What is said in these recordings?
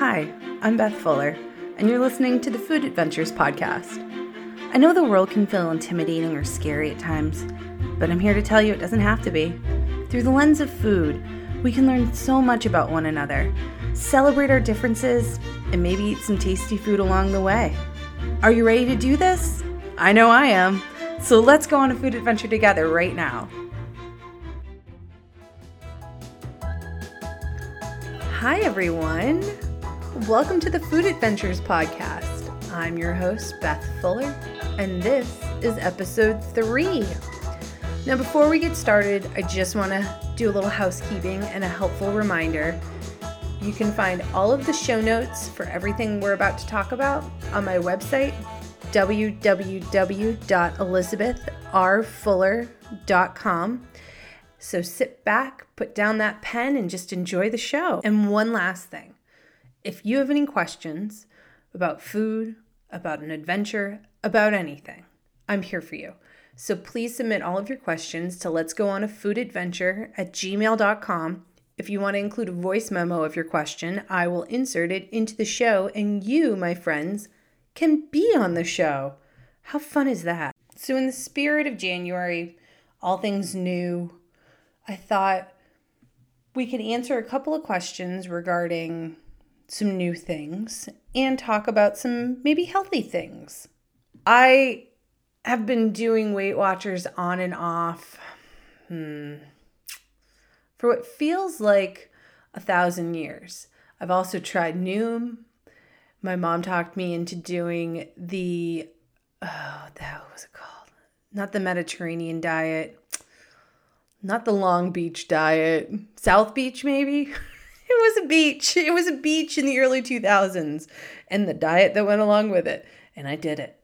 Hi, I'm Beth Fuller, and you're listening to the Food Adventures Podcast. I know the world can feel intimidating or scary at times, but I'm here to tell you it doesn't have to be. Through the lens of food, we can learn so much about one another, celebrate our differences, and maybe eat some tasty food along the way. Are you ready to do this? I know I am. So let's go on a food adventure together right now. Hi, everyone. Welcome to the Food Adventures Podcast. I'm your host, Beth Fuller, and this is episode three. Now, before we get started, I just want to do a little housekeeping and a helpful reminder. You can find all of the show notes for everything we're about to talk about on my website, www.elizabethrfuller.com. So sit back, put down that pen, and just enjoy the show. And one last thing if you have any questions about food, about an adventure, about anything, I'm here for you. So please submit all of your questions to let's go on a food adventure at gmail.com. If you want to include a voice memo of your question, I will insert it into the show, and you, my friends, can be on the show. How fun is that? So, in the spirit of January, all things new, I thought we could answer a couple of questions regarding some new things and talk about some maybe healthy things. I have been doing Weight Watchers on and off hmm, for what feels like a thousand years. I've also tried Noom. My mom talked me into doing the, oh, that was it called? Not the Mediterranean diet not the Long Beach diet, South Beach maybe. it was a beach. It was a beach in the early 2000s and the diet that went along with it. And I did it.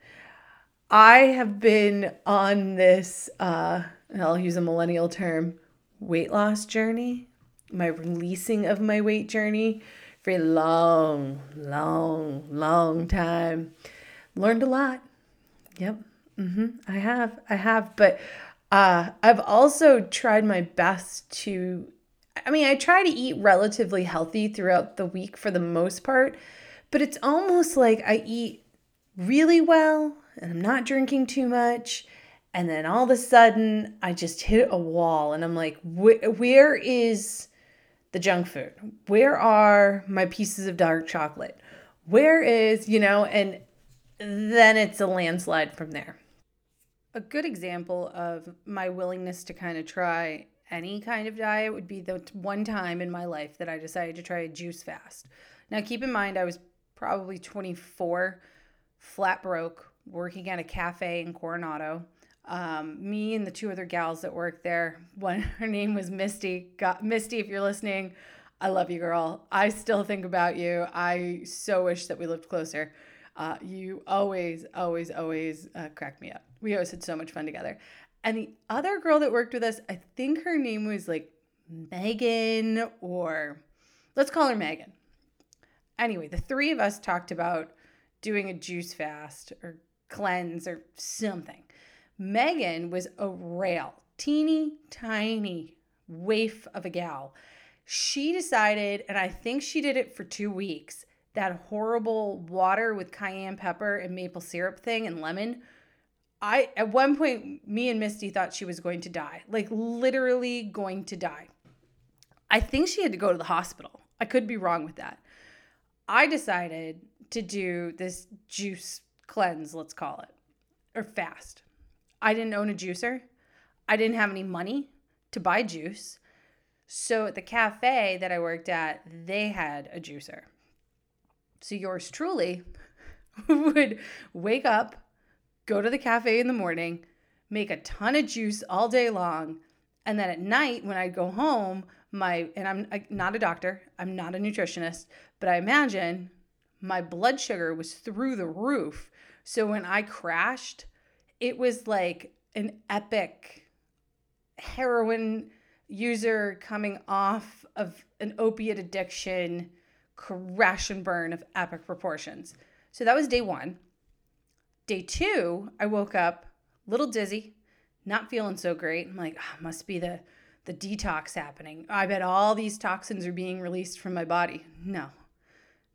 I have been on this, uh, I'll use a millennial term, weight loss journey, my releasing of my weight journey for a long, long, long time. Learned a lot. Yep. Mm-hmm. I have. I have. But uh, I've also tried my best to, I mean, I try to eat relatively healthy throughout the week for the most part, but it's almost like I eat really well and I'm not drinking too much. And then all of a sudden, I just hit a wall and I'm like, where is the junk food? Where are my pieces of dark chocolate? Where is, you know, and then it's a landslide from there a good example of my willingness to kind of try any kind of diet would be the one time in my life that I decided to try a juice fast. Now, keep in mind, I was probably 24, flat broke, working at a cafe in Coronado. Um, me and the two other gals that worked there, one her name was Misty. Got, Misty, if you're listening, I love you, girl. I still think about you. I so wish that we lived closer. Uh, you always, always, always uh, crack me up. We always had so much fun together. And the other girl that worked with us, I think her name was like Megan, or let's call her Megan. Anyway, the three of us talked about doing a juice fast or cleanse or something. Megan was a rail, teeny tiny waif of a gal. She decided, and I think she did it for two weeks that horrible water with cayenne pepper and maple syrup thing and lemon. I at one point me and Misty thought she was going to die. Like literally going to die. I think she had to go to the hospital. I could be wrong with that. I decided to do this juice cleanse, let's call it, or fast. I didn't own a juicer. I didn't have any money to buy juice. So at the cafe that I worked at, they had a juicer. So yours truly would wake up, go to the cafe in the morning, make a ton of juice all day long, and then at night when I go home, my and I'm not a doctor, I'm not a nutritionist, but I imagine my blood sugar was through the roof. So when I crashed, it was like an epic heroin user coming off of an opiate addiction crash and burn of epic proportions. So that was day one. Day two, I woke up a little dizzy, not feeling so great. I'm like, oh, must be the the detox happening. I bet all these toxins are being released from my body. No.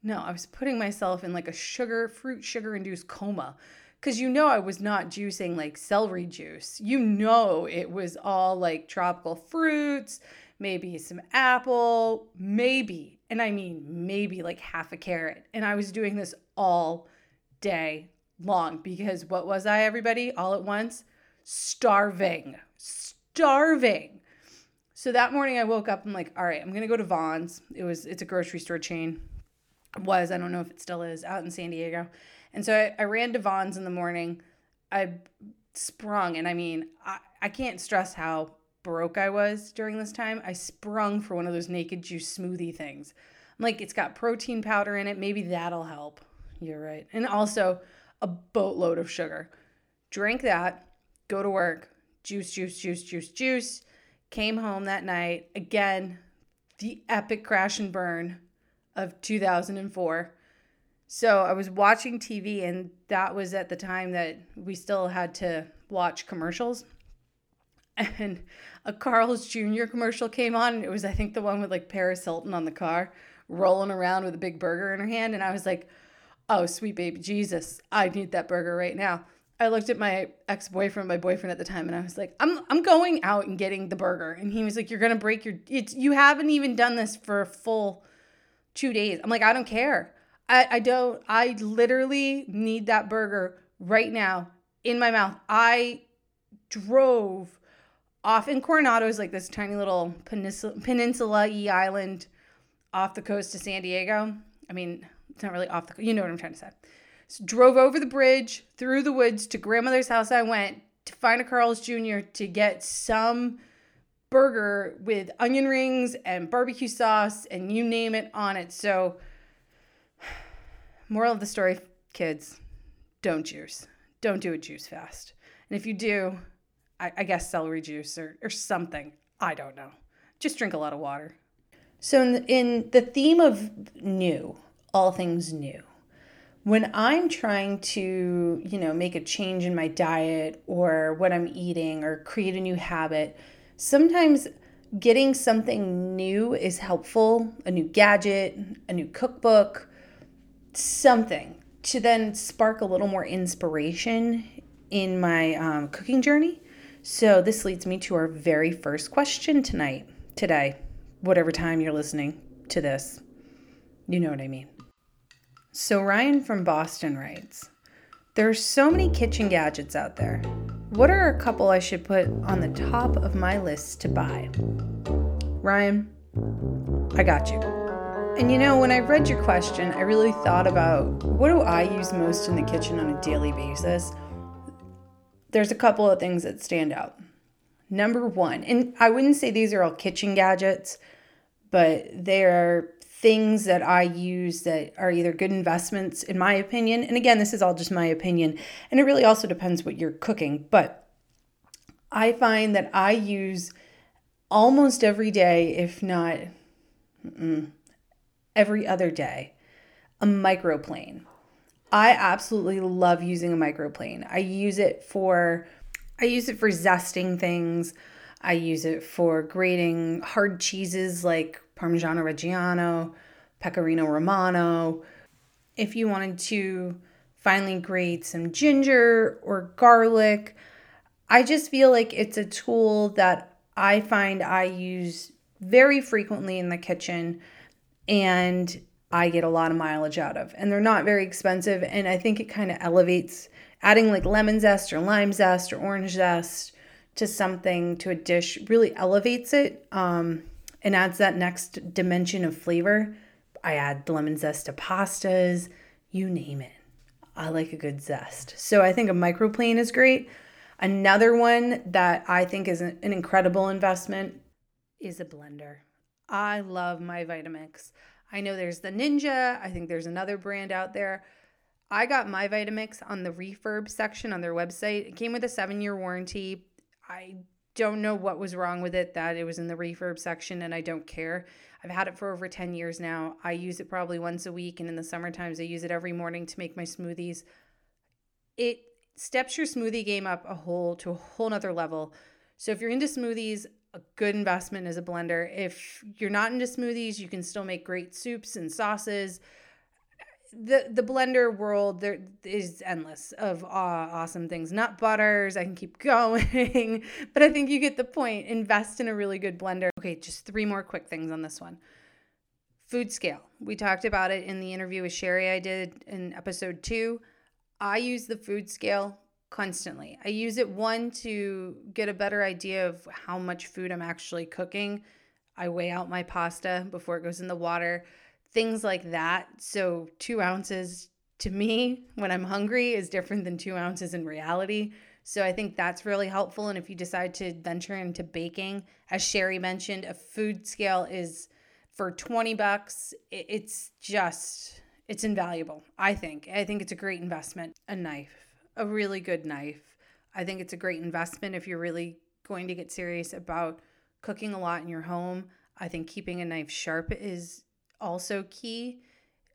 No, I was putting myself in like a sugar, fruit sugar induced coma. Cause you know I was not juicing like celery juice. You know it was all like tropical fruits, maybe some apple, maybe, and I mean maybe like half a carrot. And I was doing this all day long because what was I, everybody, all at once? Starving. Starving. So that morning I woke up, I'm like, all right, I'm gonna go to Vons. It was it's a grocery store chain. It was, I don't know if it still is, out in San Diego. And so I, I ran to Vons in the morning. I sprung, and I mean, I, I can't stress how broke I was during this time. I sprung for one of those naked juice smoothie things. I'm like, it's got protein powder in it. Maybe that'll help. You're right. And also a boatload of sugar. Drank that, go to work, juice, juice, juice, juice, juice. Came home that night. Again, the epic crash and burn of 2004. So I was watching TV, and that was at the time that we still had to watch commercials. And a Carl's Jr. commercial came on, and it was, I think, the one with like Paris Hilton on the car rolling around with a big burger in her hand. And I was like, oh, sweet baby Jesus, I need that burger right now. I looked at my ex boyfriend, my boyfriend at the time, and I was like, I'm, I'm going out and getting the burger. And he was like, You're going to break your, it's, you haven't even done this for full two days. I'm like, I don't care. I, I don't, I literally need that burger right now in my mouth. I drove off in Coronado is like this tiny little peninsula peninsula y island off the coast of San Diego. I mean, it's not really off the you know what I'm trying to say. So drove over the bridge through the woods to grandmother's house. I went to find a Carl's Jr. to get some burger with onion rings and barbecue sauce and you name it on it. So, moral of the story, kids, don't juice. Don't do a juice fast. And if you do, I, I guess celery juice or, or something. I don't know. Just drink a lot of water. So, in the, in the theme of new, all things new, when I'm trying to, you know, make a change in my diet or what I'm eating or create a new habit, sometimes getting something new is helpful a new gadget, a new cookbook, something to then spark a little more inspiration in my um, cooking journey. So, this leads me to our very first question tonight, today, whatever time you're listening to this. You know what I mean. So, Ryan from Boston writes There are so many kitchen gadgets out there. What are a couple I should put on the top of my list to buy? Ryan, I got you. And you know, when I read your question, I really thought about what do I use most in the kitchen on a daily basis? There's a couple of things that stand out. Number one, and I wouldn't say these are all kitchen gadgets, but they're things that I use that are either good investments, in my opinion. And again, this is all just my opinion. And it really also depends what you're cooking. But I find that I use almost every day, if not every other day, a microplane. I absolutely love using a microplane. I use it for I use it for zesting things. I use it for grating hard cheeses like Parmigiano Reggiano, Pecorino Romano. If you wanted to finely grate some ginger or garlic, I just feel like it's a tool that I find I use very frequently in the kitchen and I get a lot of mileage out of. And they're not very expensive. And I think it kind of elevates adding like lemon zest or lime zest or orange zest to something, to a dish, really elevates it. Um, and adds that next dimension of flavor. I add lemon zest to pastas, you name it. I like a good zest. So I think a microplane is great. Another one that I think is an incredible investment is a blender. I love my Vitamix. I know there's the Ninja, I think there's another brand out there. I got my Vitamix on the refurb section on their website. It came with a seven year warranty. I don't know what was wrong with it that it was in the refurb section and I don't care. I've had it for over 10 years now. I use it probably once a week and in the summer times I use it every morning to make my smoothies. It steps your smoothie game up a whole to a whole nother level. So if you're into smoothies, a good investment is a blender. If you're not into smoothies, you can still make great soups and sauces. The the blender world there is endless of uh, awesome things. Nut butters i can keep going. But i think you get the point. Invest in a really good blender. Okay just three more quick things on this one. Food scale. We talked about it in the interview with sherry i did in episode two. I use the food scale constantly. I use it one to get a better idea of how much food i'm actually cooking. I weigh out my pasta before it goes in the water things like that. So, two ounces to me when I'm hungry is different than two ounces in reality. So, I think that's really helpful. And if you decide to venture into baking, as Sherry mentioned, a food scale is for 20 bucks. It's just, it's invaluable, I think. I think it's a great investment. A knife, a really good knife. I think it's a great investment if you're really going to get serious about cooking a lot in your home. I think keeping a knife sharp is also key.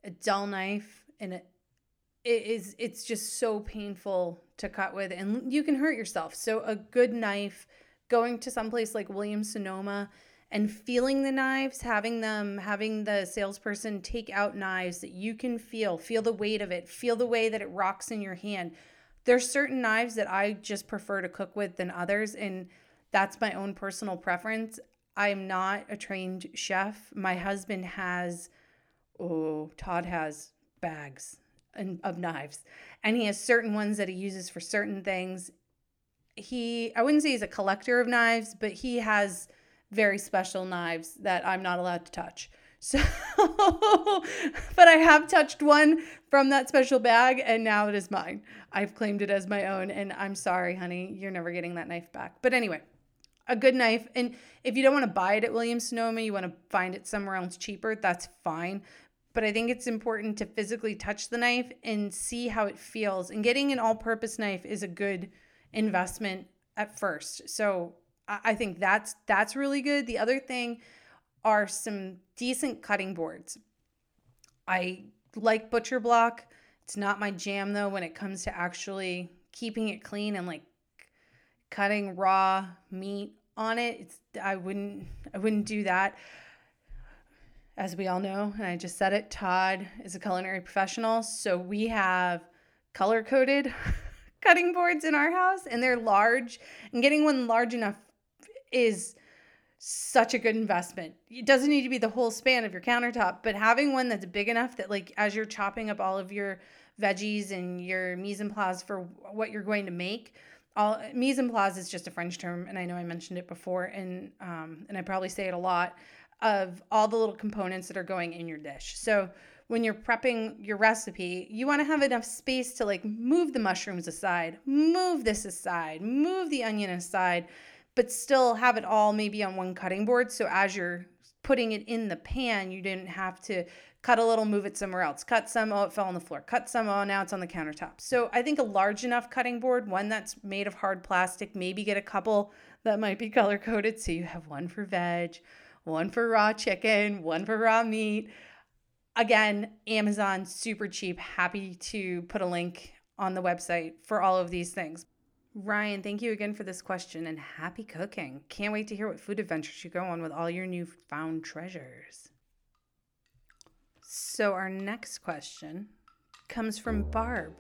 A dull knife and it, it is it's just so painful to cut with and you can hurt yourself. So a good knife going to someplace like Williams Sonoma and feeling the knives, having them, having the salesperson take out knives that you can feel, feel the weight of it, feel the way that it rocks in your hand. There's certain knives that I just prefer to cook with than others, and that's my own personal preference. I'm not a trained chef. My husband has, oh, Todd has bags of knives, and he has certain ones that he uses for certain things. He, I wouldn't say he's a collector of knives, but he has very special knives that I'm not allowed to touch. So, but I have touched one from that special bag and now it is mine. I've claimed it as my own and I'm sorry, honey, you're never getting that knife back. But anyway, a good knife. And if you don't want to buy it at Williams Sonoma, you want to find it somewhere else cheaper, that's fine. But I think it's important to physically touch the knife and see how it feels. And getting an all purpose knife is a good investment at first. So I think that's that's really good. The other thing are some decent cutting boards. I like butcher block. It's not my jam though when it comes to actually keeping it clean and like cutting raw meat on it. It's I wouldn't I wouldn't do that. As we all know, and I just said it, Todd is a culinary professional, so we have color coded cutting boards in our house and they're large and getting one large enough is such a good investment. It doesn't need to be the whole span of your countertop, but having one that's big enough that like as you're chopping up all of your veggies and your mise en place for what you're going to make, all mise en place is just a French term, and I know I mentioned it before, and um, and I probably say it a lot of all the little components that are going in your dish. So when you're prepping your recipe, you want to have enough space to like move the mushrooms aside, move this aside, move the onion aside, but still have it all maybe on one cutting board. So as you're putting it in the pan, you didn't have to cut a little, move it somewhere else, cut some, oh, it fell on the floor, cut some, oh, now it's on the countertop. So I think a large enough cutting board, one that's made of hard plastic, maybe get a couple that might be color coded. So you have one for veg, one for raw chicken, one for raw meat. Again, Amazon, super cheap. Happy to put a link on the website for all of these things. Ryan, thank you again for this question and happy cooking. Can't wait to hear what food adventures you go on with all your new found treasures. So, our next question comes from Barb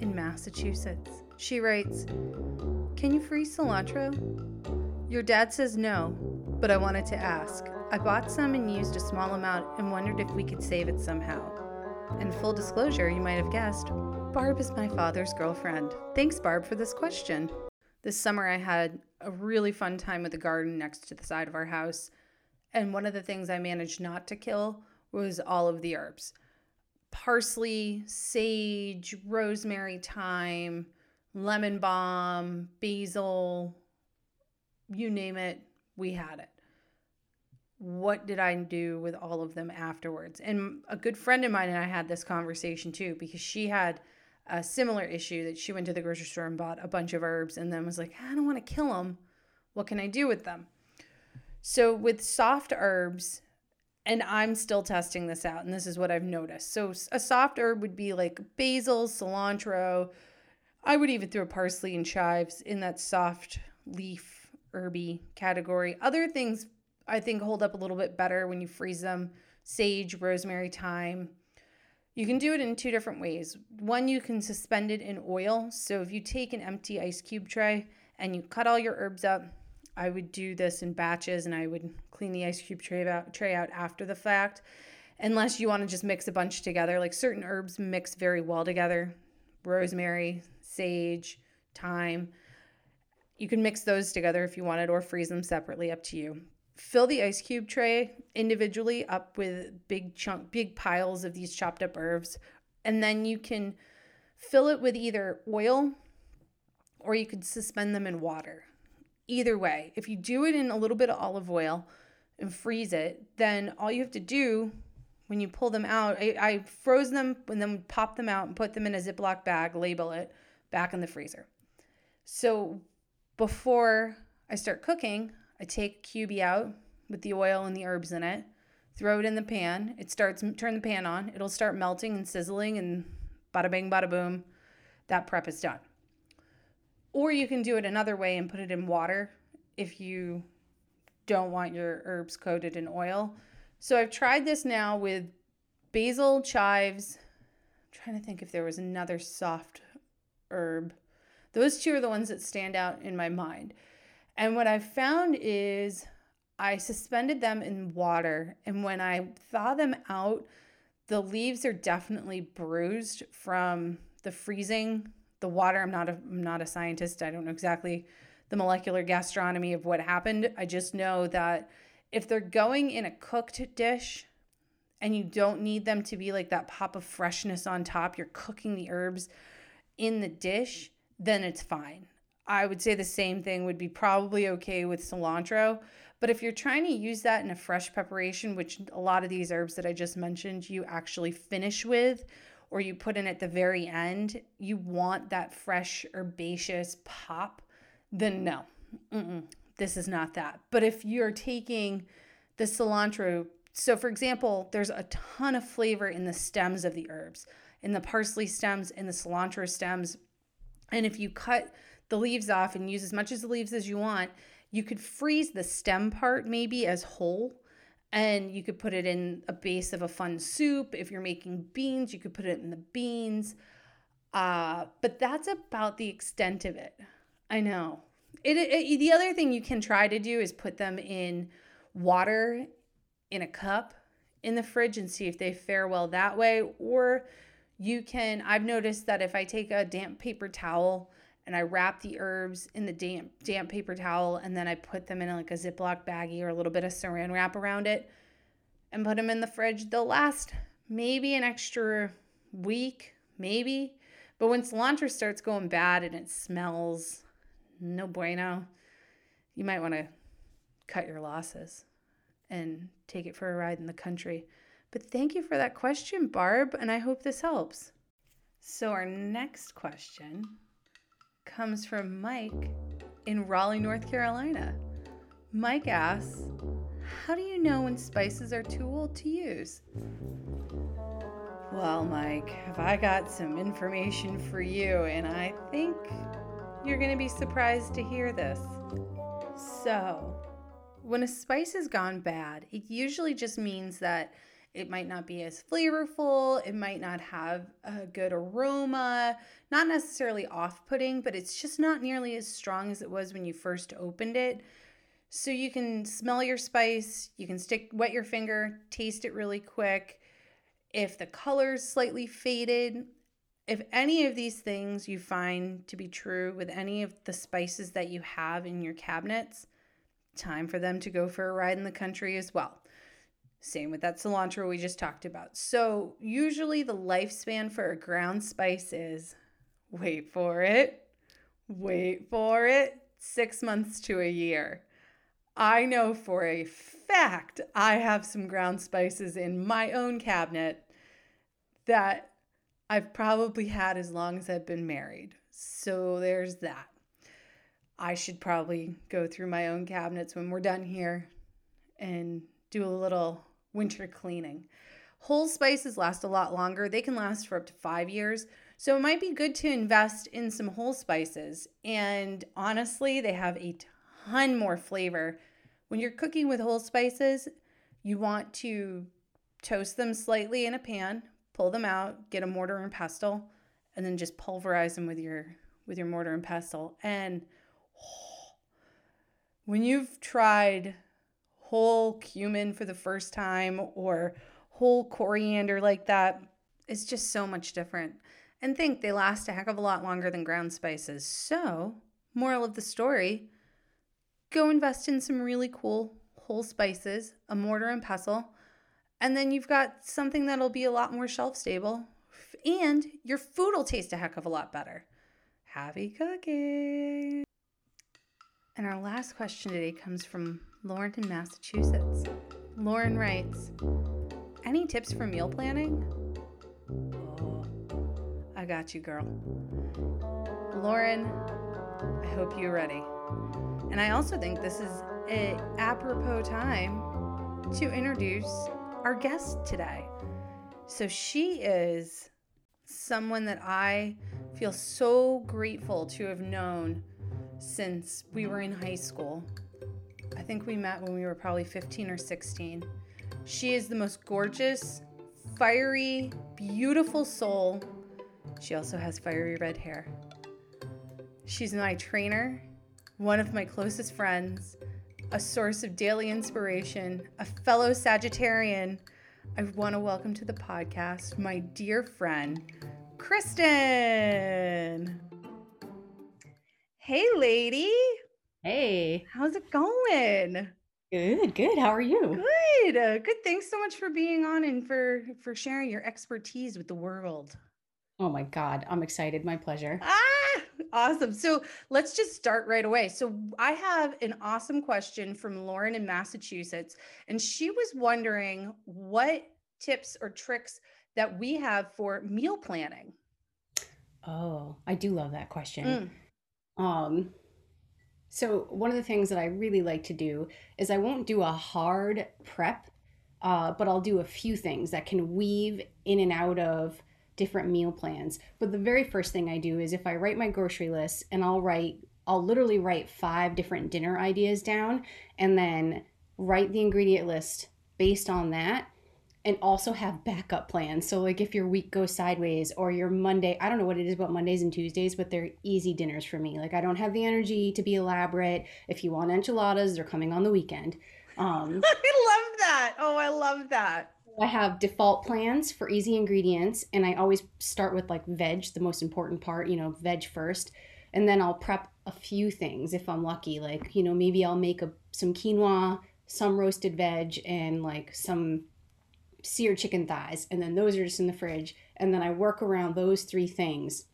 in Massachusetts. She writes Can you freeze cilantro? Your dad says no, but I wanted to ask. I bought some and used a small amount and wondered if we could save it somehow. And full disclosure, you might have guessed, Barb is my father's girlfriend. Thanks, Barb, for this question. This summer, I had a really fun time with the garden next to the side of our house. And one of the things I managed not to kill was all of the herbs parsley, sage, rosemary, thyme, lemon balm, basil, you name it, we had it. What did I do with all of them afterwards? And a good friend of mine and I had this conversation too because she had a similar issue that she went to the grocery store and bought a bunch of herbs and then was like, I don't want to kill them. What can I do with them? So, with soft herbs, and I'm still testing this out, and this is what I've noticed. So, a soft herb would be like basil, cilantro. I would even throw parsley and chives in that soft leaf herby category. Other things I think hold up a little bit better when you freeze them sage, rosemary, thyme. You can do it in two different ways. One, you can suspend it in oil. So if you take an empty ice cube tray and you cut all your herbs up, I would do this in batches and I would clean the ice cube tray out, tray out after the fact. Unless you want to just mix a bunch together, like certain herbs mix very well together rosemary, sage, thyme. You can mix those together if you wanted or freeze them separately, up to you fill the ice cube tray individually up with big chunk big piles of these chopped up herbs and then you can fill it with either oil or you could suspend them in water either way if you do it in a little bit of olive oil and freeze it then all you have to do when you pull them out I, I froze them and then pop them out and put them in a ziploc bag label it back in the freezer so before i start cooking I take cubie out with the oil and the herbs in it, throw it in the pan. It starts, turn the pan on. It'll start melting and sizzling, and bada bing, bada boom, that prep is done. Or you can do it another way and put it in water if you don't want your herbs coated in oil. So I've tried this now with basil, chives. I'm trying to think if there was another soft herb. Those two are the ones that stand out in my mind. And what I found is I suspended them in water. And when I thaw them out, the leaves are definitely bruised from the freezing. The water, I'm not a, I'm not a scientist. I don't know exactly the molecular gastronomy of what happened. I just know that if they're going in a cooked dish and you don't need them to be like that pop of freshness on top, you're cooking the herbs in the dish, then it's fine. I would say the same thing would be probably okay with cilantro. But if you're trying to use that in a fresh preparation, which a lot of these herbs that I just mentioned you actually finish with, or you put in at the very end, you want that fresh herbaceous pop, then no, Mm-mm, this is not that. But if you're taking the cilantro, so for example, there's a ton of flavor in the stems of the herbs, in the parsley stems, in the cilantro stems. And if you cut the leaves off and use as much as the leaves as you want. You could freeze the stem part maybe as whole and you could put it in a base of a fun soup. If you're making beans, you could put it in the beans. Uh, but that's about the extent of it. I know. It, it, the other thing you can try to do is put them in water in a cup in the fridge and see if they fare well that way. Or you can, I've noticed that if I take a damp paper towel and I wrap the herbs in the damp damp paper towel and then I put them in like a Ziploc baggie or a little bit of saran wrap around it and put them in the fridge. They'll last maybe an extra week, maybe. But when cilantro starts going bad and it smells no bueno, you might want to cut your losses and take it for a ride in the country. But thank you for that question, Barb, and I hope this helps. So, our next question comes from Mike in Raleigh, North Carolina. Mike asks, How do you know when spices are too old to use? Well, Mike, have I got some information for you, and I think you're going to be surprised to hear this. So, when a spice has gone bad, it usually just means that it might not be as flavorful. It might not have a good aroma, not necessarily off putting, but it's just not nearly as strong as it was when you first opened it. So you can smell your spice, you can stick, wet your finger, taste it really quick. If the color's slightly faded, if any of these things you find to be true with any of the spices that you have in your cabinets, time for them to go for a ride in the country as well. Same with that cilantro we just talked about. So, usually the lifespan for a ground spice is wait for it, wait for it, six months to a year. I know for a fact I have some ground spices in my own cabinet that I've probably had as long as I've been married. So, there's that. I should probably go through my own cabinets when we're done here and do a little winter cleaning. Whole spices last a lot longer. They can last for up to five years. So it might be good to invest in some whole spices. And honestly, they have a ton more flavor. When you're cooking with whole spices, you want to toast them slightly in a pan, pull them out, get a mortar and pestle, and then just pulverize them with your with your mortar and pestle. And oh, when you've tried whole cumin for the first time or whole coriander like that, it's just so much different. And think they last a heck of a lot longer than ground spices. So, moral of the story, go invest in some really cool whole spices, a mortar and pestle, and then you've got something that'll be a lot more shelf stable and your food will taste a heck of a lot better. Happy cooking! And our last question today comes from Lauren in Massachusetts. Lauren writes Any tips for meal planning? Oh, I got you, girl. Lauren, I hope you're ready. And I also think this is a apropos time to introduce our guest today. So she is someone that I feel so grateful to have known since we were in high school. I think we met when we were probably 15 or 16. She is the most gorgeous, fiery, beautiful soul. She also has fiery red hair. She's my trainer, one of my closest friends, a source of daily inspiration, a fellow Sagittarian. I want to welcome to the podcast my dear friend, Kristen. Hey, lady. Hey. How's it going? Good, good. How are you? Good. Uh, good. Thanks so much for being on and for for sharing your expertise with the world. Oh my God, I'm excited. My pleasure. Ah, awesome. So let's just start right away. So I have an awesome question from Lauren in Massachusetts, and she was wondering what tips or tricks that we have for meal planning. Oh, I do love that question. Mm. Um, so one of the things that I really like to do is I won't do a hard prep, uh, but I'll do a few things that can weave in and out of different meal plans. But the very first thing I do is if I write my grocery list and I'll write, I'll literally write five different dinner ideas down and then write the ingredient list based on that and also have backup plans. So like if your week goes sideways or your Monday, I don't know what it is about Mondays and Tuesdays, but they're easy dinners for me. Like I don't have the energy to be elaborate. If you want enchiladas, they're coming on the weekend. Um, I love that. Oh, I love that. I have default plans for easy ingredients, and I always start with like veg, the most important part, you know, veg first. And then I'll prep a few things if I'm lucky. Like, you know, maybe I'll make a, some quinoa, some roasted veg, and like some seared chicken thighs. And then those are just in the fridge. And then I work around those three things.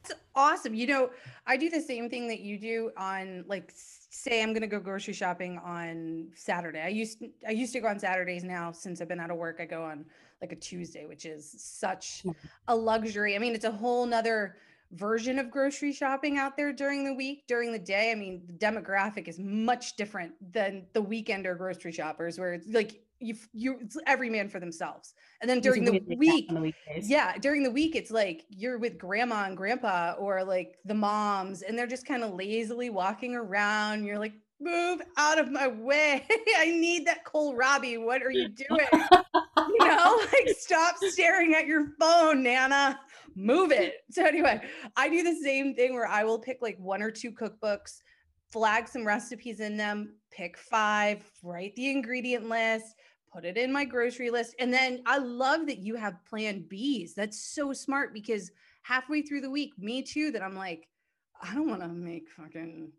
It's awesome. You know, I do the same thing that you do on like say I'm going to go grocery shopping on Saturday. I used I used to go on Saturdays now since I've been out of work. I go on like a Tuesday, which is such a luxury. I mean, it's a whole nother version of grocery shopping out there during the week, during the day. I mean, the demographic is much different than the weekend or grocery shoppers where it's like you you it's every man for themselves. And then during the week the yeah during the week it's like you're with grandma and grandpa or like the moms and they're just kind of lazily walking around. You're like move out of my way. I need that kohlrabi what are you doing? You know like stop staring at your phone nana. Move it. So anyway i do the same thing where i will pick like one or two cookbooks flag some recipes in them, pick five, write the ingredient list, put it in my grocery list. And then I love that you have plan Bs. That's so smart because halfway through the week, me too, that I'm like, I don't want to make fucking.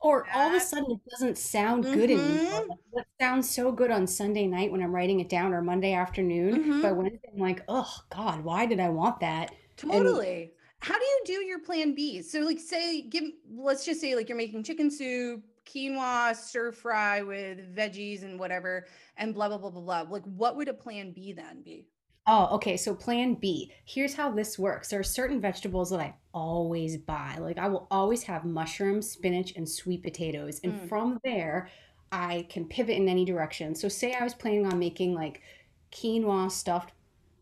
Or all of a sudden it doesn't sound good mm-hmm. anymore. It sounds so good on Sunday night when I'm writing it down or Monday afternoon. Mm-hmm. But Wednesday, I'm like, oh God, why did I want that? Totally. And how do you do your plan B? So like say give let's just say like you're making chicken soup, quinoa, stir fry with veggies and whatever and blah blah blah blah blah. Like what would a plan B then be? Oh, okay. So plan B. Here's how this works. There are certain vegetables that I always buy. Like I will always have mushrooms, spinach, and sweet potatoes. And mm. from there, I can pivot in any direction. So say I was planning on making like quinoa stuffed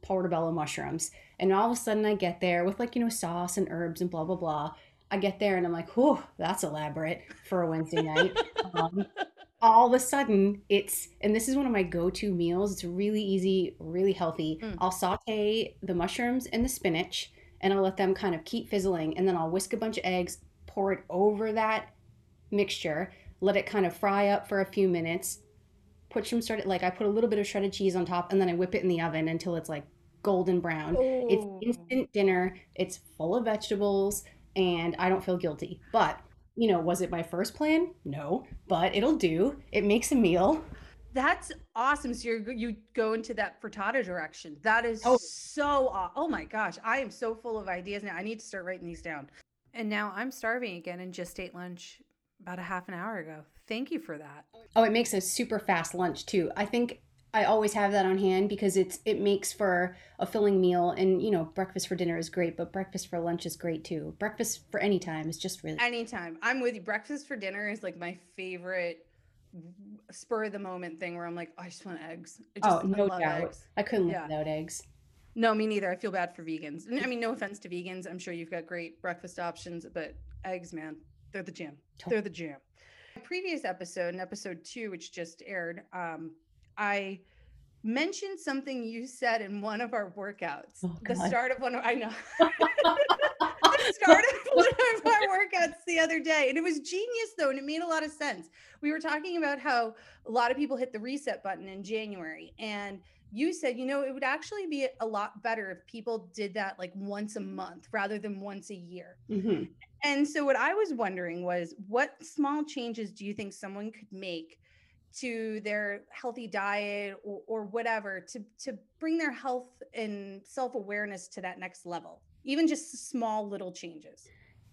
portobello mushrooms and all of a sudden I get there with like, you know, sauce and herbs and blah, blah, blah. I get there and I'm like, whew, that's elaborate for a Wednesday night. Um, all of a sudden it's and this is one of my go-to meals it's really easy really healthy mm. i'll saute the mushrooms and the spinach and i'll let them kind of keep fizzling and then i'll whisk a bunch of eggs pour it over that mixture let it kind of fry up for a few minutes put some shredded like i put a little bit of shredded cheese on top and then i whip it in the oven until it's like golden brown Ooh. it's instant dinner it's full of vegetables and i don't feel guilty but you know, was it my first plan? No, but it'll do. It makes a meal. That's awesome. So you you go into that frittata direction. That is oh. so oh my gosh, I am so full of ideas now. I need to start writing these down. And now I'm starving again and just ate lunch about a half an hour ago. Thank you for that. Oh, it makes a super fast lunch too. I think I always have that on hand because it's it makes for a filling meal and you know breakfast for dinner is great but breakfast for lunch is great too. Breakfast for any time is just really anytime. I'm with you. Breakfast for dinner is like my favorite spur of the moment thing where I'm like oh, I just want eggs. I just, oh no I doubt. Eggs. I couldn't live yeah. without eggs. No, me neither. I feel bad for vegans. I mean, no offense to vegans. I'm sure you've got great breakfast options, but eggs, man, they're the jam. They're the jam. Previous episode, in episode two, which just aired, um, I mentioned something you said in one of our workouts. Oh, the start of one of I know. the start of one of our workouts the other day. And it was genius though, and it made a lot of sense. We were talking about how a lot of people hit the reset button in January. And you said, you know, it would actually be a lot better if people did that like once a month rather than once a year. Mm-hmm. And so, what I was wondering was, what small changes do you think someone could make to their healthy diet or, or whatever to to bring their health and self-awareness to that next level even just small little changes.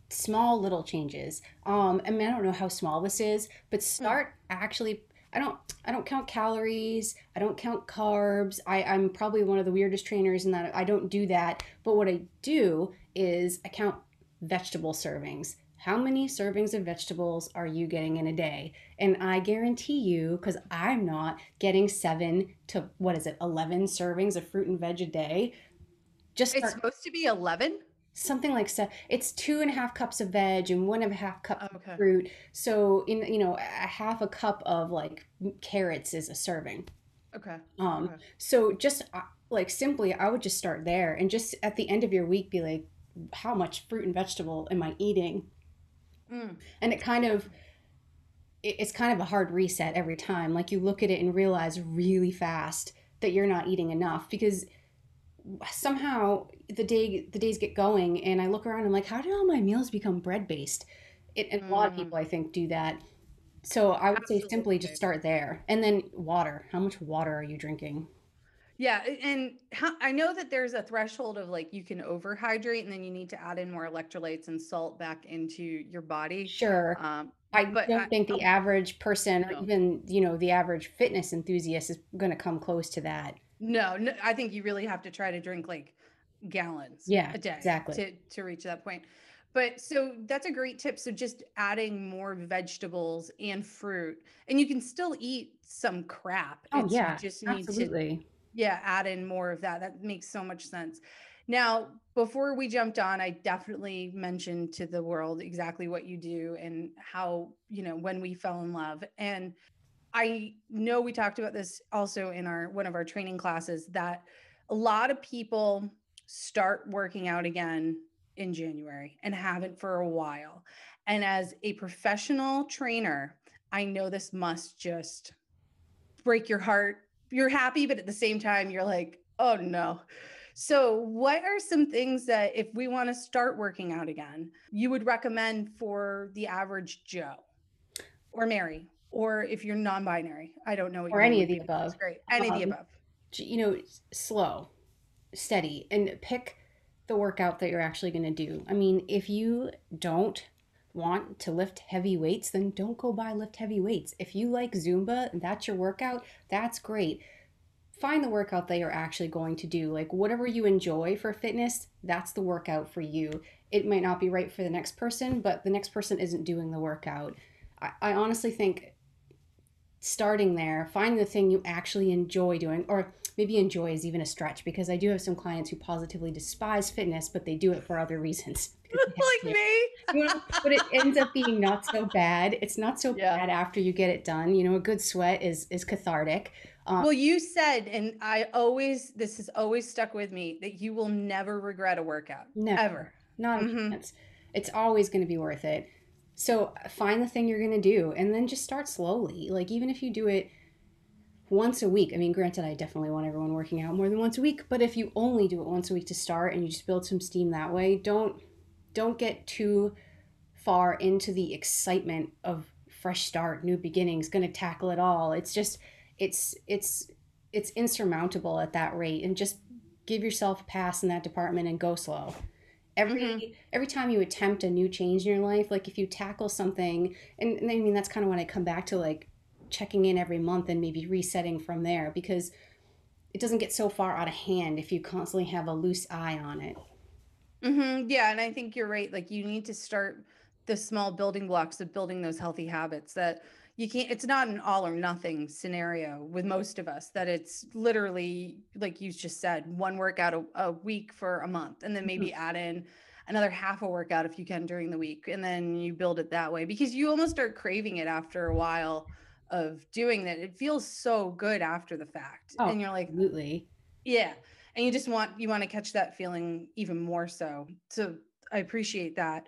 Small little changes. Um i mean i don't know how small this is but hmm. start actually i don't i don't count calories i don't count carbs. I i'm probably one of the weirdest trainers in that i don't do that. But what i do is i count vegetable servings how many servings of vegetables are you getting in a day? And I guarantee you, because I'm not getting seven to what is it, 11 servings of fruit and veg a day. Just it's supposed to be 11? Something like so. It's two and a half cups of veg and one and a half cup okay. of fruit. So in you know a half a cup of like carrots is a serving. Okay. Um. Okay. So just uh, like simply, I would just start there and just at the end of your week be like, how much fruit and vegetable am I eating? Mm. And it kind of it's kind of a hard reset every time. Like you look at it and realize really fast that you're not eating enough because somehow the day the days get going and I look around and I'm like, how did all my meals become bread based? It, and a lot of mm. people I think do that. So I would Absolutely. say simply just start there. And then water. How much water are you drinking? Yeah, and how, I know that there's a threshold of like you can overhydrate, and then you need to add in more electrolytes and salt back into your body. Sure. Um, I don't I, think the average person, no. or even you know the average fitness enthusiast, is going to come close to that. No, no, I think you really have to try to drink like gallons. Yeah, a day exactly to to reach that point. But so that's a great tip. So just adding more vegetables and fruit, and you can still eat some crap. Oh it's, yeah, you just need absolutely. to yeah add in more of that that makes so much sense. Now before we jumped on i definitely mentioned to the world exactly what you do and how you know when we fell in love and i know we talked about this also in our one of our training classes that a lot of people start working out again in january and haven't for a while and as a professional trainer i know this must just break your heart you're happy, but at the same time, you're like, oh no. So, what are some things that if we want to start working out again, you would recommend for the average Joe or Mary, or if you're non binary? I don't know. or any of the above. That's great. Any um, of the um, above. You know, slow, steady, and pick the workout that you're actually going to do. I mean, if you don't want to lift heavy weights, then don't go buy lift heavy weights. If you like Zumba that's your workout, that's great. Find the workout that you're actually going to do. Like whatever you enjoy for fitness, that's the workout for you. It might not be right for the next person, but the next person isn't doing the workout. I, I honestly think starting there, find the thing you actually enjoy doing, or maybe enjoy is even a stretch because I do have some clients who positively despise fitness, but they do it for other reasons. like me. You know, but it ends up being not so bad. It's not so Yeah. bad after you get it done. You know, a good sweat is is cathartic. Um, Well, you said, and I always, this has always stuck with me, that you will never regret a workout. Never. Ever. Not a Mhm. chance. It's always going to be worth it. So uh, find the thing you're going to do and then just start slowly. Like even if you do it once a week. I mean, granted, I definitely want everyone working out more than once a week, but if you only do it once a week to start and you just build some steam that way, don't don't get too far into the excitement of fresh start, new beginnings, going to tackle it all. It's just it's it's it's insurmountable at that rate and just give yourself a pass in that department and go slow every Mhm. every time you attempt a new change in your life like if you tackle something and, and i mean that's kind of when i come back to like checking in every month and maybe resetting from there because it doesn't get so far out of hand if you constantly have a loose eye on it mm-hmm. Yeah, and I think you're right. Like you need to start the small building blocks of building those healthy habits that you can't it's not an all or nothing scenario with most of us that it's literally like you just said one workout a, a week for a month and then mm-hmm. maybe add in another half a workout if you can during the week and then you build it that way because you almost start craving it after a while of doing that it feels so good after the fact Oh, and you're like absolutely yeah. And you just want you want to catch that feeling even more so. So I appreciate that.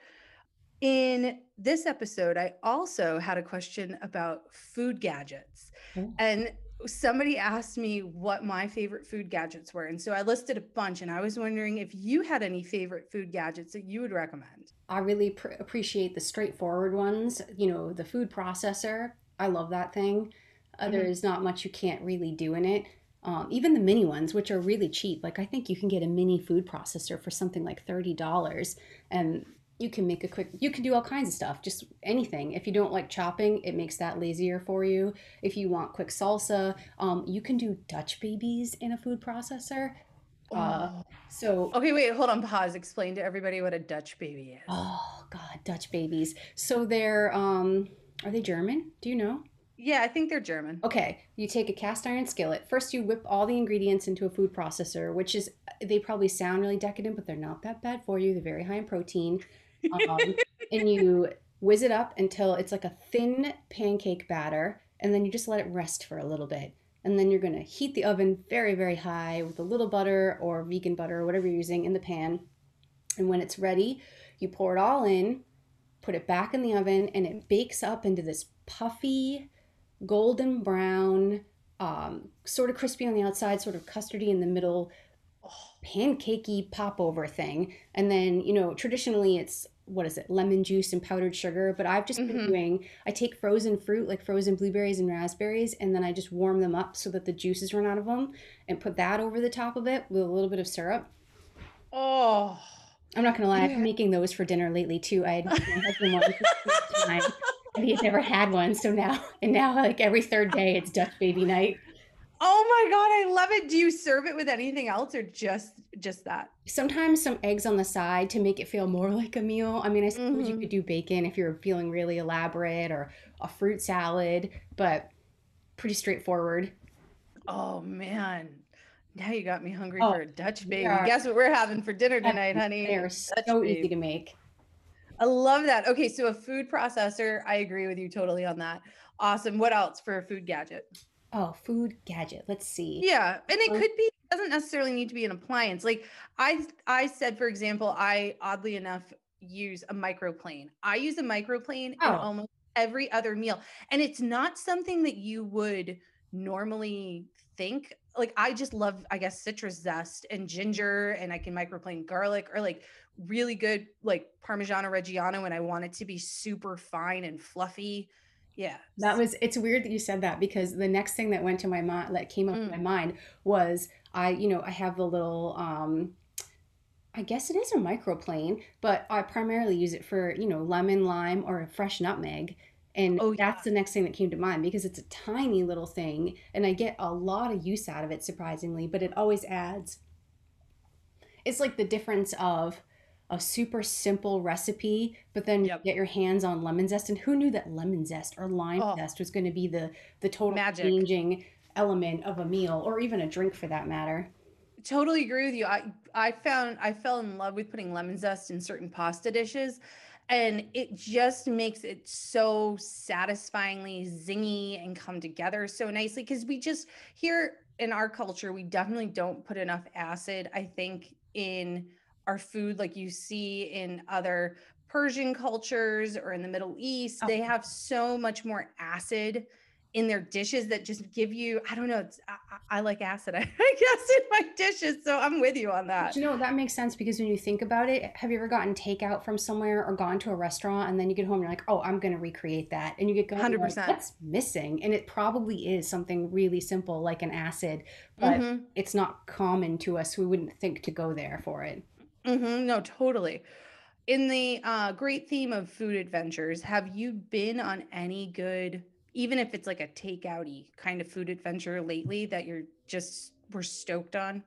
In this episode, I also had a question about food gadgets. Oh. And somebody asked me what my favorite food gadgets were. And so I listed a bunch and I was wondering if you had any favorite food gadgets that you would recommend. i really pr- appreciate the straightforward ones you know the food processor i love that thing uh, there Mhm. is not much you can't really do in it um, even the mini ones which are really cheap like i think you can get a mini food processor for something like $30 and you can make a quick you can do all kinds of stuff just anything if you don't like chopping it makes that lazier for you if you want quick salsa um, you can do dutch babies in a food processor uh, Oh. so Okay, wait, hold on, pause. Explain to everybody what a Dutch baby is. oh god dutch babies so they're um are they german do you know Yeah, I think they're German. Okay, you take a cast iron skillet. First, you whip all the ingredients into a food processor, which is, they probably sound really decadent, but they're not that bad for you. They're very high in protein. Um, and you whiz it up until it's like a thin pancake batter, and then you just let it rest for a little bit. And then you're gonna heat the oven very, very high with a little butter or vegan butter or whatever you're using in the pan. And when it's ready, you pour it all in, put it back in the oven, and it bakes up into this puffy, golden brown, um, sort of crispy on the outside, sort of custardy in the middle, pancakey popover thing. And then, you know, traditionally it's what is it, lemon juice and powdered sugar. But I've just been Mhm. doing, I take frozen fruit, like frozen blueberries and raspberries, and then I just warm them up so that the juices run out of them and put that over the top of it with a little bit of syrup. oh. I'm not gonna lie, I've been making those for dinner lately too. I had my husband one for the first time, and he had never had one, so now and now like every third day it's Dutch baby night. Oh my god, I love it. Do you serve it with anything else or just just that? Sometimes some eggs on the side to make it feel more like a meal. I mean, I suppose you Mhm. could do bacon if you're feeling really elaborate or a fruit salad, but pretty straightforward. Oh man. Now you got me hungry Oh, for a Dutch baby. are- Guess what we're having for dinner tonight, honey? They are so baby. easy to make. I love that. Okay, so a food processor, I agree with you totally on that. Awesome. What else for a food gadget? Oh, food gadget. Let's see. Yeah, and it could be it doesn't necessarily need to be an appliance. Like I I said for example, I oddly enough use a microplane. I use a microplane in Oh. almost every other meal. And it's not something that you would normally think. Like I just love I guess citrus zest and ginger and I can microplane garlic or like really good like parmigiano reggiano when I want it to be super fine and fluffy. Yeah. That was it's weird that you said that because the next thing that went to my mind that came up in my Mm. mind was I, you know, I have the little um I guess it is a microplane, but I primarily use it for, you know, lemon, lime, or a fresh nutmeg. And Oh, that's the next thing that came to mind because it's a tiny little thing and I get a lot of use out of it surprisingly, but it always adds. It's like the difference of a super simple recipe, but then Yep. get your hands on lemon zest. And who knew that lemon zest or lime Oh. zest was going to be the the total Magic. changing element of a meal or even a drink for that matter. Totally agree with you. I I found I fell in love with putting lemon zest in certain pasta dishes and it just makes it so satisfyingly zingy and come together so nicely because we just here in our culture we definitely don't put enough acid i think in our food like you see in other persian cultures or in the middle east oh. they have so much more acid in their dishes that just give you i don't know I, I, like acid. I, guess in my dishes so i'm with you on that. you know that makes sense because when you think about it have you ever gotten takeout from somewhere or gone to a restaurant and then you get home and you're like oh i'm going to recreate that. And you get going 100% like, that's missing. And it probably is something really simple like an acid but mm-hmm. it's not common to us we wouldn't think to go there for it mm-hmm. no totally in the uh, great theme of food adventures have you been on any good even if it's like a takeouty kind of food adventure lately that you're just we're stoked on?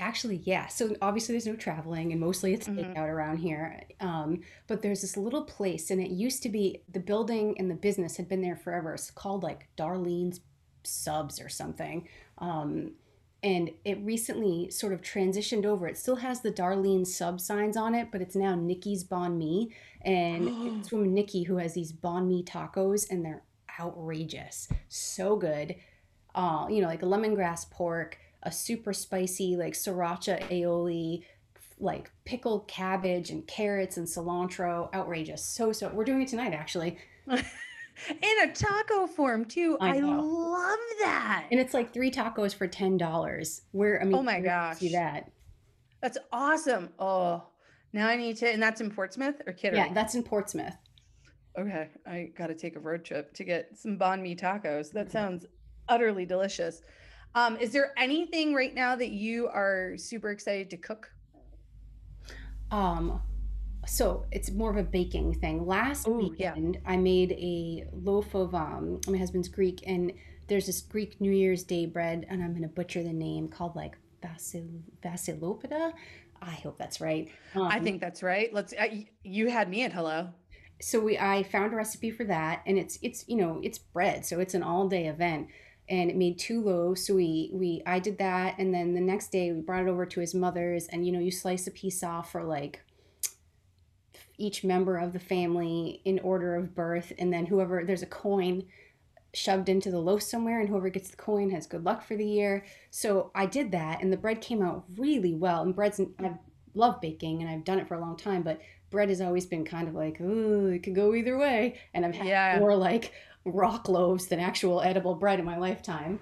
Actually, yeah. So obviously, there's no traveling, and mostly it's mm-hmm. takeout around here. Um, but there's this little place, and it used to be the building and the business had been there forever. It's called like Darlene's Subs or something. Um, and it recently sort of transitioned over. It still has the Darlene sub signs on it, but it's now Nikki's Banh Mi, and it's from Nikki who has these banh mi tacos, and they're outrageous. So good. Uh, you know, like a lemongrass pork, a super spicy like sriracha aioli, like pickled cabbage and carrots and cilantro. Outrageous. So so we're doing it tonight actually. In a taco form too. I, I, love that. And it's like three tacos for ten dollars. Where I mean, oh my gosh, see that? That's awesome. Oh, now I need to, and that's in Portsmouth or Kittery. Yeah, that's in Portsmouth. Okay, I got to take a road trip to get some banh mi tacos. That sounds utterly delicious. Um, is there anything right now that you are super excited to cook? Um, so it's more of a baking thing. Last Ooh, weekend, yeah. I made a loaf of um, my husband's Greek, and there's this Greek New Year's Day bread, and I'm gonna butcher the name called like Vasil Vasilopita. I hope that's right. Um, I think that's right. Let's. Uh, you had me at hello so we I found a recipe for that and it's it's you know it's bread so it's an all day event and it made two loaves so we we I did that and then the next day we brought it over to his mother's and you know you slice a piece off for like each member of the family in order of birth and then whoever there's a coin shoved into the loaf somewhere and whoever gets the coin has good luck for the year so i did that and the bread came out really well and breads i love baking and i've done it for a long time but bread has always been kind of like, oh, it could go either way. And I've had yeah. more like rock loaves than actual edible bread in my lifetime.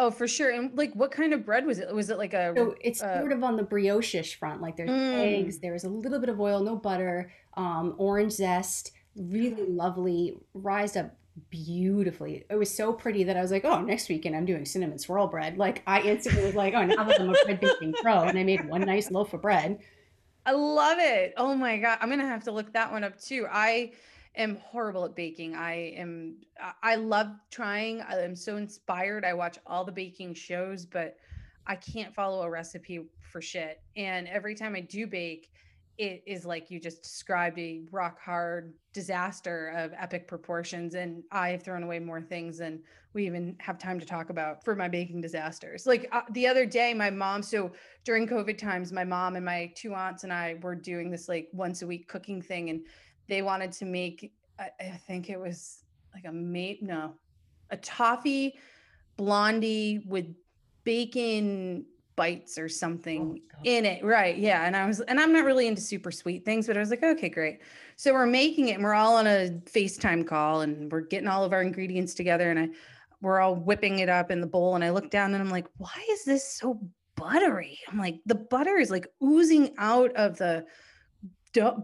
Oh, for sure. And like, what kind of bread was it? Was it like a? So it's uh, sort of on the brioche-ish front. Like there's mm. eggs, there's a little bit of oil, no butter, um, orange zest, really lovely, rised up beautifully. It was so pretty that I was like, oh, next weekend I'm doing cinnamon swirl bread. Like I instantly was like, oh, now that I'm a bread baking pro, and I made one nice loaf of bread. I love it. Oh my god, I'm gonna have to look that one up too. I am horrible at baking. I am. I love trying. I am so inspired. I watch all the baking shows, but I can't follow a recipe for shit. And every time I do bake, it is like you just described a rock hard disaster of epic proportions and i have thrown away more things than we even have time to talk about for my baking disasters like uh, the other day my mom so during covid times my mom and my two aunts and i were doing this like once a week cooking thing and they wanted to make i, I think it was like a mate no a toffee blondie with bacon bites or something oh in it. Right. Yeah. And I was, and I'm not really into super sweet things, but I was like, okay, great. So we're making it and we're all on a FaceTime call and we're getting all of our ingredients together and I, we're all whipping it up in the bowl. And I look down and I'm like, why is this so buttery? I'm like, the butter is like oozing out of the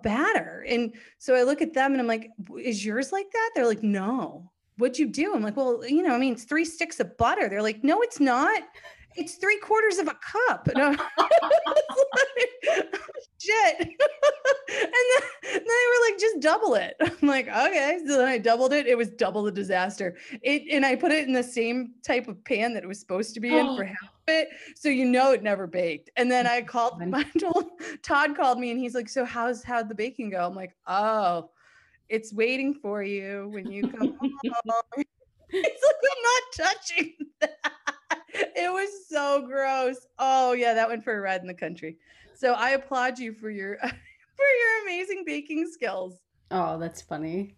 batter. And so I look at them and I'm like, is yours like that? They're like, no. What'd you do? I'm like, well, you know, I mean, it's three sticks of butter. They're like, no, it's not it's three quarters of a cup. No. like, shit. and then, then they were like, just double it. I'm like, okay. So then I doubled it. It was double the disaster. It and I put it in the same type of pan that it was supposed to be in for half of it. So you know it never baked. And then I called told Todd called me and he's like, So how's how'd the baking go? I'm like, oh, it's waiting for you when you come home. He's like, I'm not touching it was so gross. Oh yeah, that went for a ride in the country. So I applaud you for your for your amazing baking skills. Oh, that's funny.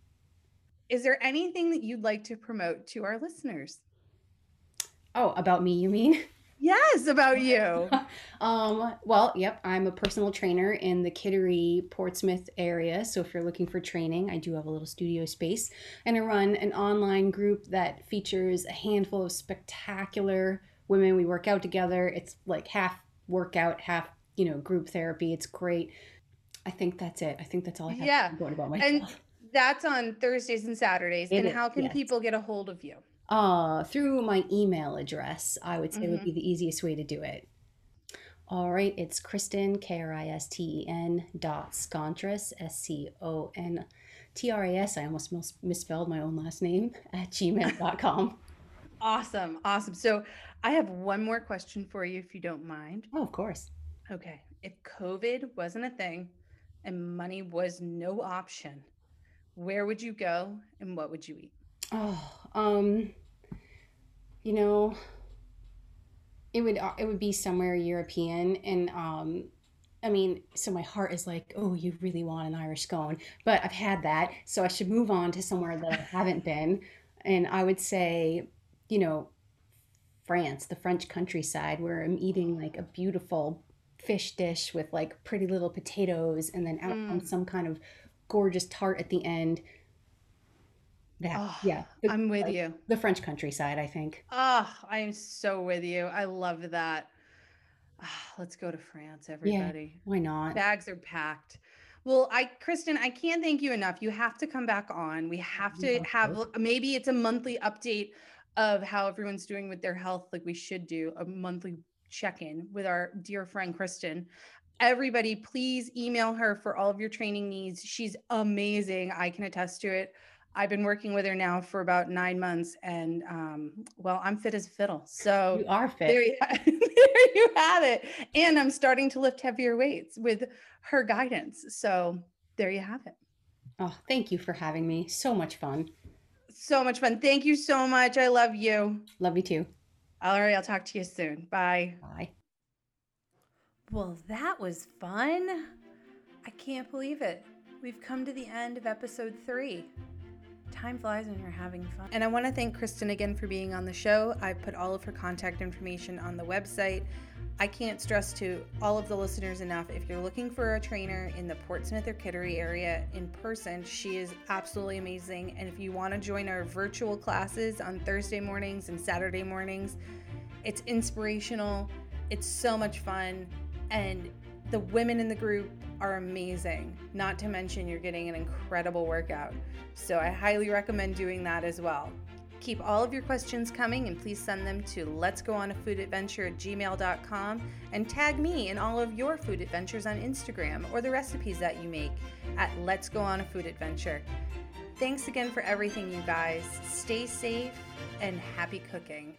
Is there anything that you'd like to promote to our listeners? Oh, about me, you mean? Yes, about you. um, well, yep, I'm a personal trainer in the Kittery, Portsmouth area. So if you're looking for training, I do have a little studio space. And I run an online group that features a handful of spectacular women. We work out together. It's like half workout, half, you know, group therapy. It's great. I think that's it. I think that's all I have Yeah. to report about myself. And that's on Thursdays and Saturdays. It and is, how can yes. people get a hold of you? Uh, through my email address, I would say would Mhm. be the easiest way to do it. All right, it's Kristen, K R I S T E N dot Scontras, S C O N T R A S. I almost mis- misspelled my own last name at gmail.com. Awesome. Awesome. So I have one more question for you if you don't mind. oh, of course. Okay. If COVID wasn't a thing and money was no option, where would you go and what would you eat? Oh, um, you know, it would uh, it would be somewhere European, and um, I mean, so my heart is like, oh, you really want an Irish scone, but I've had that, so I should move on to somewhere that I haven't been, and I would say, you know, France, the French countryside, where I'm eating like a beautiful fish dish with like pretty little potatoes, and then out on Mm. some kind of gorgeous tart at the end. That, Oh, yeah, the- I'm with like, you. the French countryside, I think. Oh, I am so with you. I love that. Ah, let's go to France, everybody. Why not? Bags are packed. Well, I, Kristen, I can't thank you enough. You have to come back on. We have to have maybe it's a monthly update of how everyone's doing with their health, like we should do a monthly check in with our dear friend Kristen. Everybody, please email her for all of your training needs. She's amazing. I can attest to it. I've been working with her now for about nine months, and um, well, I'm fit as a fiddle. So You are fit. there you, there you have it. And I'm starting to lift heavier weights with her guidance. So there you have it. Oh, thank you for having me. So much fun. So much fun. Thank you so much. I love you. Love you too. All right, I'll talk to you soon. Bye. Bye. Well, that was fun. I can't believe it. We've come to the end of episode three. Time flies when you're having fun. And I want to thank Kristen again for being on the show. I put all of her contact information on the website. I can't stress to all of the listeners enough if you're looking for a trainer in the Portsmouth or Kittery area in person, she is absolutely amazing. And if you want to join our virtual classes on Thursday mornings and Saturday mornings, it's inspirational, it's so much fun, and the women in the group are amazing. Not to mention, you're getting an incredible workout. So I highly recommend doing that as well. Keep all of your questions coming and please send them to let's go on a food adventure at gmail.com and tag me in all of your food adventures on Instagram or the recipes that you make at let's go on a food adventure. Thanks again for everything, you guys. Stay safe and happy cooking.